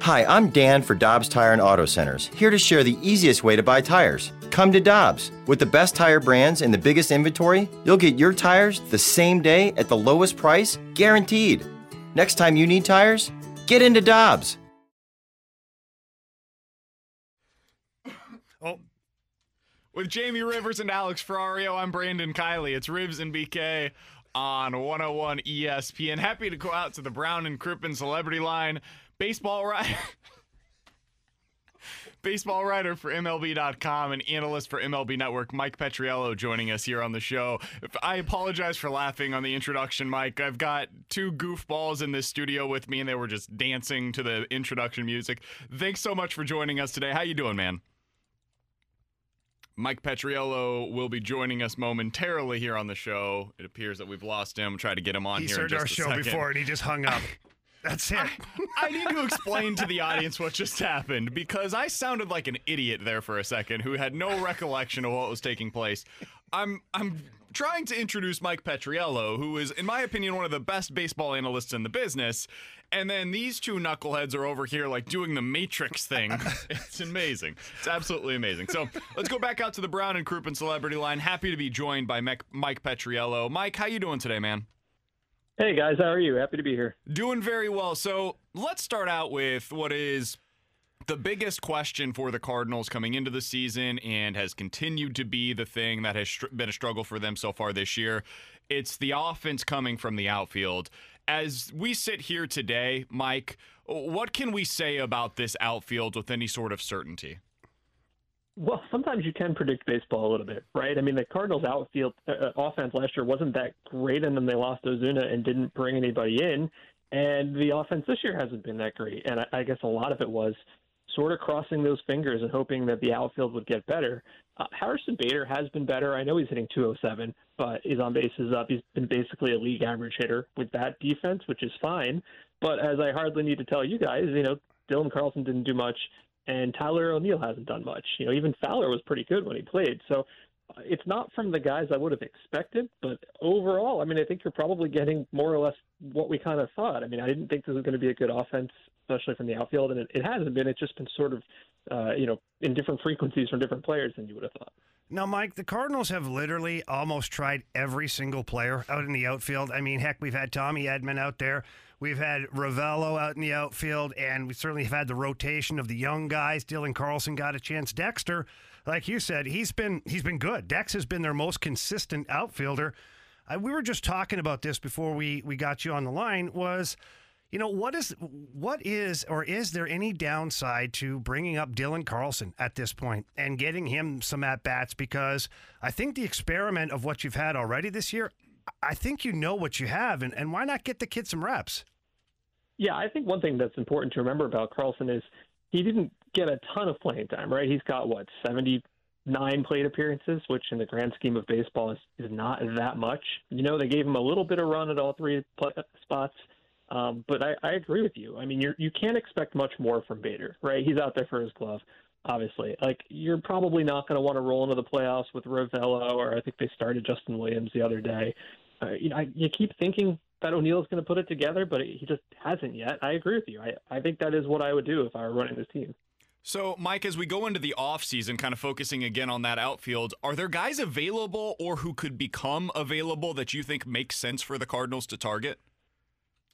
Hi, I'm Dan for Dobbs Tire and Auto Centers, here to share the easiest way to buy tires. Come to Dobbs. With the best tire brands and the biggest inventory, you'll get your tires the same day at the lowest price, guaranteed. Next time you need tires, get into Dobbs. Oh. With Jamie Rivers and Alex Ferrario, I'm Brandon Kiley. It's Ribs and BK on 101 ESPN. Happy to go out to the Brown and Crouppen celebrity line. Baseball writer. Baseball writer for MLB.com and analyst for MLB Network, Mike Petriello, joining us here on the show. I apologize for laughing on the introduction, Mike. I've got two goofballs in this studio with me, and they were just dancing to the introduction music. Thanks so much for joining us today. How you doing, man? Mike Petriello will be joining us momentarily here on the show. It appears that we've lost him. Try to get him on He's here. in heard just our a show second. before and he just hung up. That's it. I need to explain to the audience what just happened because I sounded like an idiot there for a second who had no recollection of what was taking place. I'm I'm trying to introduce Mike Petriello, who is, in my opinion, one of the best baseball analysts in the business. And then these two knuckleheads are over here like doing the Matrix thing. It's amazing. It's absolutely amazing. So let's go back out to the Brown and Crouppen celebrity line. Happy to be joined by Mike Petriello. Mike, how you doing today, man? Hey guys, how are you? Happy to be here. Doing very well. So let's start out with what is the biggest question for the Cardinals coming into the season and has continued to be the thing that has been a struggle for them so far this year. It's the offense coming from the outfield. As we sit here today, Mike, what can we say about this outfield with any sort of certainty? Well, sometimes you can predict baseball a little bit, right? I mean, the Cardinals' outfield uh, offense last year wasn't that great, and then they lost Ozuna and didn't bring anybody in. And the offense this year hasn't been that great. And I, I guess a lot of it was sort of crossing those fingers and hoping that the outfield would get better. Uh, Harrison Bader has been better. I know he's hitting 207, but his on bases up. He's been basically a league average hitter with that defense, which is fine. But as I hardly need to tell you guys, you know, Dylan Carlson didn't do much, and Tyler O'Neill hasn't done much. You know, even Fowler was pretty good when he played. So uh, it's not from the guys I would have expected, but overall, I mean, I think you're probably getting more or less what we kind of thought. I mean, I didn't think this was going to be a good offense, especially from the outfield, and it, it hasn't been. It's just been sort of, uh, you know, in different frequencies from different players than you would have thought. Now, Mike, the Cardinals have literally almost tried every single player out in the outfield. I mean, heck, we've had Tommy Edman out there. We've had Ravelo out in the outfield, and we certainly have had the rotation of the young guys. Dylan Carlson got a chance. Dexter, like you said, he's been he's been good. Dex has been their most consistent outfielder. Uh, we were just talking about this before we we got you on the line. Was you know what is what is or is there any downside to bringing up Dylan Carlson at this point and getting him some at bats? Because I think the experiment of what you've had already this year, I think you know what you have, and, and why not get the kid some reps? Yeah, I think one thing that's important to remember about Carlson is he didn't get a ton of playing time, right? He's got what seventy nine plate appearances, which in the grand scheme of baseball is, is not that much. You know, they gave him a little bit of run at all three spots. Um, but I, I agree with you. I mean, you're, you can't expect much more from Bader, right? He's out there for his glove, obviously. Like, you're probably not going to want to roll into the playoffs with Ravelo, or I think they started Justin Williams the other day. Uh, you know, I, you keep thinking that O'Neill's going to put it together, but he just hasn't yet. I agree with you. I, I think that is what I would do if I were running this team. So, Mike, as we go into the offseason, kind of focusing again on that outfield, are there guys available or who could become available that you think makes sense for the Cardinals to target?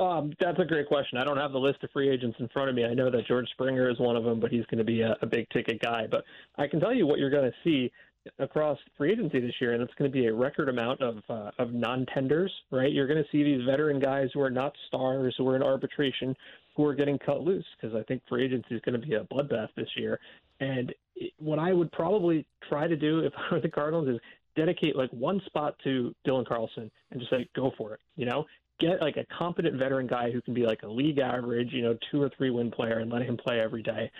Um, that's a great question. I don't have the list of free agents in front of me. I know that George Springer is one of them, but he's going to be a, a big ticket guy. But I can tell you what you're going to see across free agency this year, and it's going to be a record amount of uh, of non-tenders. Right? You're going to see these veteran guys who are not stars, who are in arbitration, who are getting cut loose because I think free agency is going to be a bloodbath this year. And what I would probably try to do if I were the Cardinals is dedicate like one spot to Dylan Carlson and just like go for it. You know, get like a competent veteran guy who can be like a league average, you know, two or three win player and let him play every day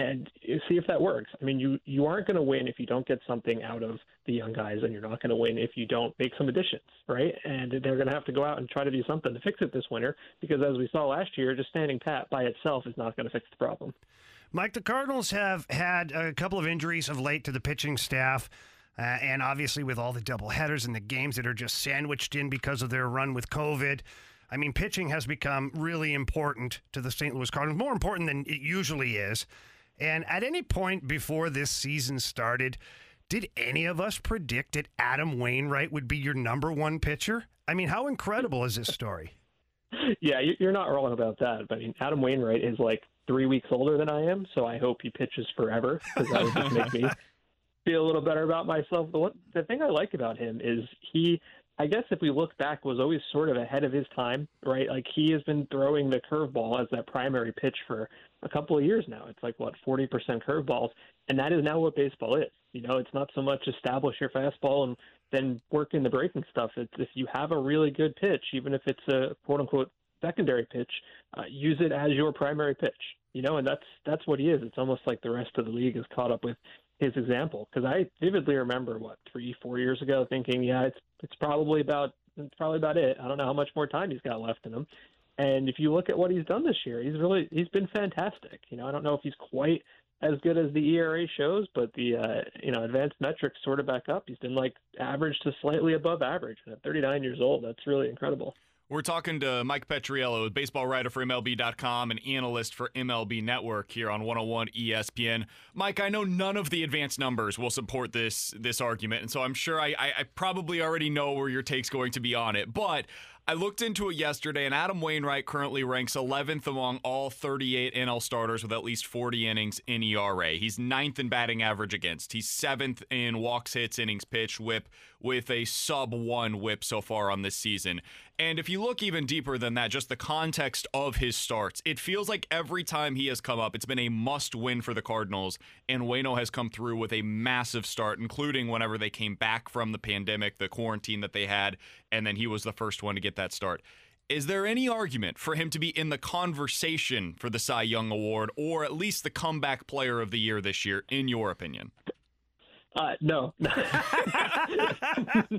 and see if that works. I mean, you you aren't going to win if you don't get something out of the young guys, and you're not going to win if you don't make some additions, right? And they're going to have to go out and try to do something to fix it this winter, because as we saw last year, just standing pat by itself is not going to fix the problem. Mike, the Cardinals have had a couple of injuries of late to the pitching staff. Uh, and obviously, with all the double headers and the games that are just sandwiched in because of their run with COVID, I mean, pitching has become really important to the St. Louis Cardinals, more important than it usually is. And at any point before this season started, did any of us predict that Adam Wainwright would be your number one pitcher? I mean, how incredible is this story? Yeah, you're not wrong about that. But I mean, Adam Wainwright is like three weeks older than I am, so I hope he pitches forever because that would just make me feel a little better about myself. The, one, the thing I like about him is he I guess if we look back, was always sort of ahead of his time, right? Like he has been throwing the curveball as that primary pitch for a couple of years now. It's like what 40% curveballs, and that is now what baseball is. You know, it's not so much establish your fastball and then work in the breaking stuff. It's if you have a really good pitch, even if it's a quote unquote secondary pitch, uh, use it as your primary pitch. You know, and that's that's what he is. It's almost like the rest of the league is caught up with his example because I vividly remember what three, four years ago thinking, yeah, it's it's probably about it's probably about it. I don't know how much more time he's got left in him. And if you look at what he's done this year, he's really he's been fantastic. You know, I don't know if he's quite as good as the ERA shows, but the uh, you know advanced metrics sort of back up. He's been like average to slightly above average. And at 39 years old, that's really incredible. We're talking to Mike Petriello, baseball writer for MLB.com and analyst for MLB Network here on 101 ESPN. Mike, I know none of the advanced numbers will support this this argument, and so I'm sure I, I, I probably already know where your take's going to be on it. But I looked into it yesterday, and Adam Wainwright currently ranks 11th among all 38 NL starters with at least 40 innings in ERA. He's ninth in batting average against. He's seventh in walks, hits, innings pitched, whip, with a sub one whip so far on this season. And if you look even deeper than that, just the context of his starts, it feels like every time he has come up, it's been a must win for the Cardinals. And Wayno has come through with a massive start, including whenever they came back from the pandemic, the quarantine that they had, and then he was the first one to get that start. Is there any argument for him to be in the conversation for the Cy Young Award or at least the comeback player of the year this year, in your opinion? Uh, no,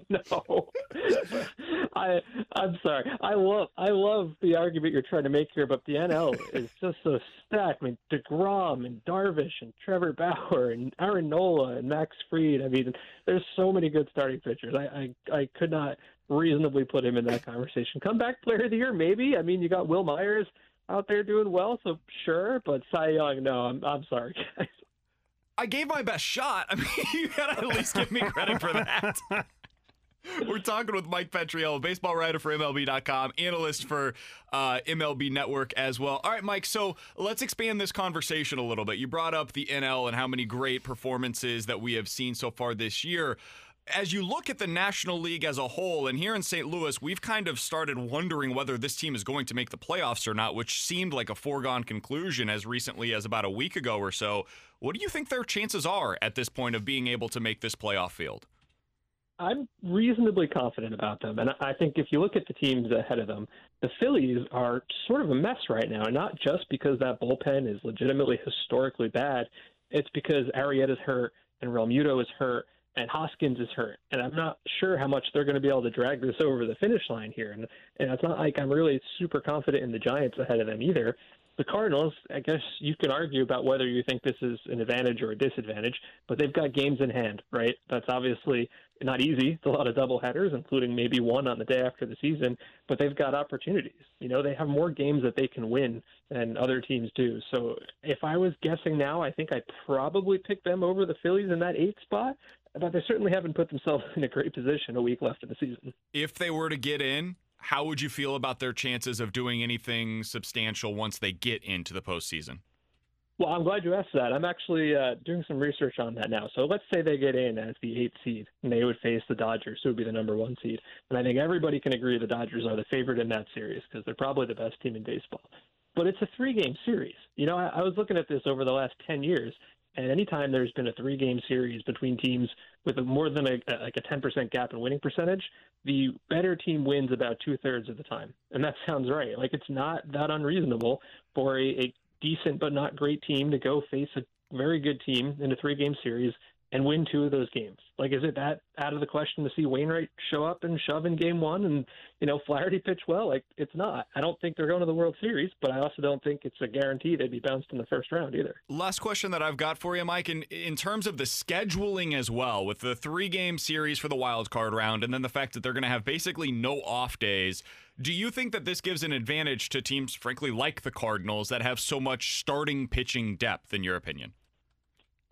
no. I I'm sorry. I love I love the argument you're trying to make here, but the NL is just so stacked. I mean, Degrom and Darvish and Trevor Bauer and Aaron Nola and Max Fried. I mean, there's so many good starting pitchers. I I, I could not reasonably put him in that conversation. Comeback player of the year, maybe. I mean, you got Wil Myers out there doing well, so sure. But Cy Young, no. I'm I'm sorry, guys. I gave my best shot. I mean, you gotta at least give me credit for that. We're talking with Mike Petriello, baseball writer for MLB.com, analyst for uh, MLB Network as well. All right, Mike, so let's expand this conversation a little bit. You brought up the NL and how many great performances that we have seen so far this year as you look at the National League as a whole, and here in St. Louis, we've kind of started wondering whether this team is going to make the playoffs or not, which seemed like a foregone conclusion as recently as about a week ago or so. What do you think their chances are at this point of being able to make this playoff field? I'm reasonably confident about them. And I think if you look at the teams ahead of them, the Phillies are sort of a mess right now, and not just because that bullpen is legitimately historically bad. It's because Arrieta's hurt and Realmuto is hurt and Hoskins is hurt, and I'm not sure how much they're going to be able to drag this over the finish line here. And, and it's not like I'm really super confident in the Giants ahead of them either. The Cardinals, I guess you can argue about whether you think this is an advantage or a disadvantage, but they've got games in hand, right? That's obviously not easy. It's a lot of double headers, including maybe one on the day after the season, but they've got opportunities. You know, they have more games that they can win than other teams do. So if I was guessing now, I think I'd probably pick them over the Phillies in that eighth spot but they certainly haven't put themselves in a great position a week left in the season. If they were to get in, how would you feel about their chances of doing anything substantial once they get into the postseason? Well, I'm glad you asked that. I'm actually uh, doing some research on that now. So let's say they get in as the eighth seed, and they would face the Dodgers, who would be the number one seed. And I think everybody can agree the Dodgers are the favorite in that series because they're probably the best team in baseball. but it's a three game series. You know, I, I was looking at this over the last 10 years, and anytime there's been a three game series between teams with a, more than a, like a 10% gap in winning percentage, the better team wins about two thirds of the time. And that sounds right. Like it's not that unreasonable for a, a decent but not great team to go face a very good team in a three game series and win two of those games. Like, is it that out of the question to see Wainwright show up and shove in game one and, you know, Flaherty pitch well? Like, it's not. I don't think they're going to the World Series, but I also don't think it's a guarantee they'd be bounced in the first round either. Last question that I've got for you, Mike, in, in terms of the scheduling as well, with the three game series for the wild card round, and then the fact that they're going to have basically no off days. Do you think that this gives an advantage to teams, frankly, like the Cardinals that have so much starting pitching depth, in your opinion?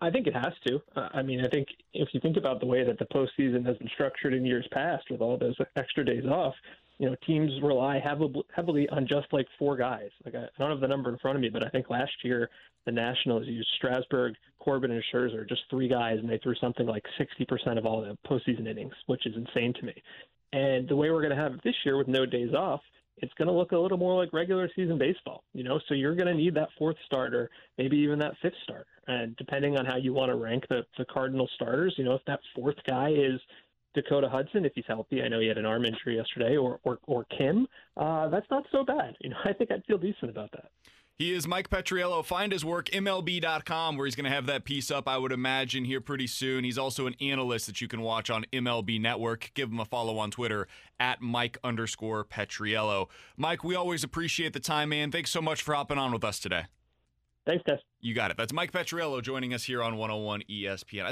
I think it has to. Uh, I mean, I think if you think about the way that the postseason has been structured in years past, with all those extra days off, you know, teams rely heavily, on just like four guys. Like I don't have the number in front of me, but I think last year the Nationals used Strasburg, Corbin, and Scherzer, just three guys, and they threw something like 60% of all the postseason innings, which is insane to me. And the way we're going to have it this year with no days off, it's going to look a little more like regular season baseball, you know. So you're going to need that fourth starter, maybe even that fifth starter, and depending on how you want to rank the the Cardinal starters, you know, if that fourth guy is Dakota Hudson, if he's healthy, I know he had an arm injury yesterday, or or, or Kim, uh, that's not so bad. You know, I think I'd feel decent about that. He is Mike Petriello. Find his work, MLB.com, where he's going to have that piece up, I would imagine, here pretty soon. He's also an analyst that you can watch on MLB Network. Give him a follow on Twitter at Mike underscore Petriello. Mike, we always appreciate the time, man. Thanks so much for hopping on with us today. Thanks, guys. You got it. That's Mike Petriello joining us here on 101 ESPN.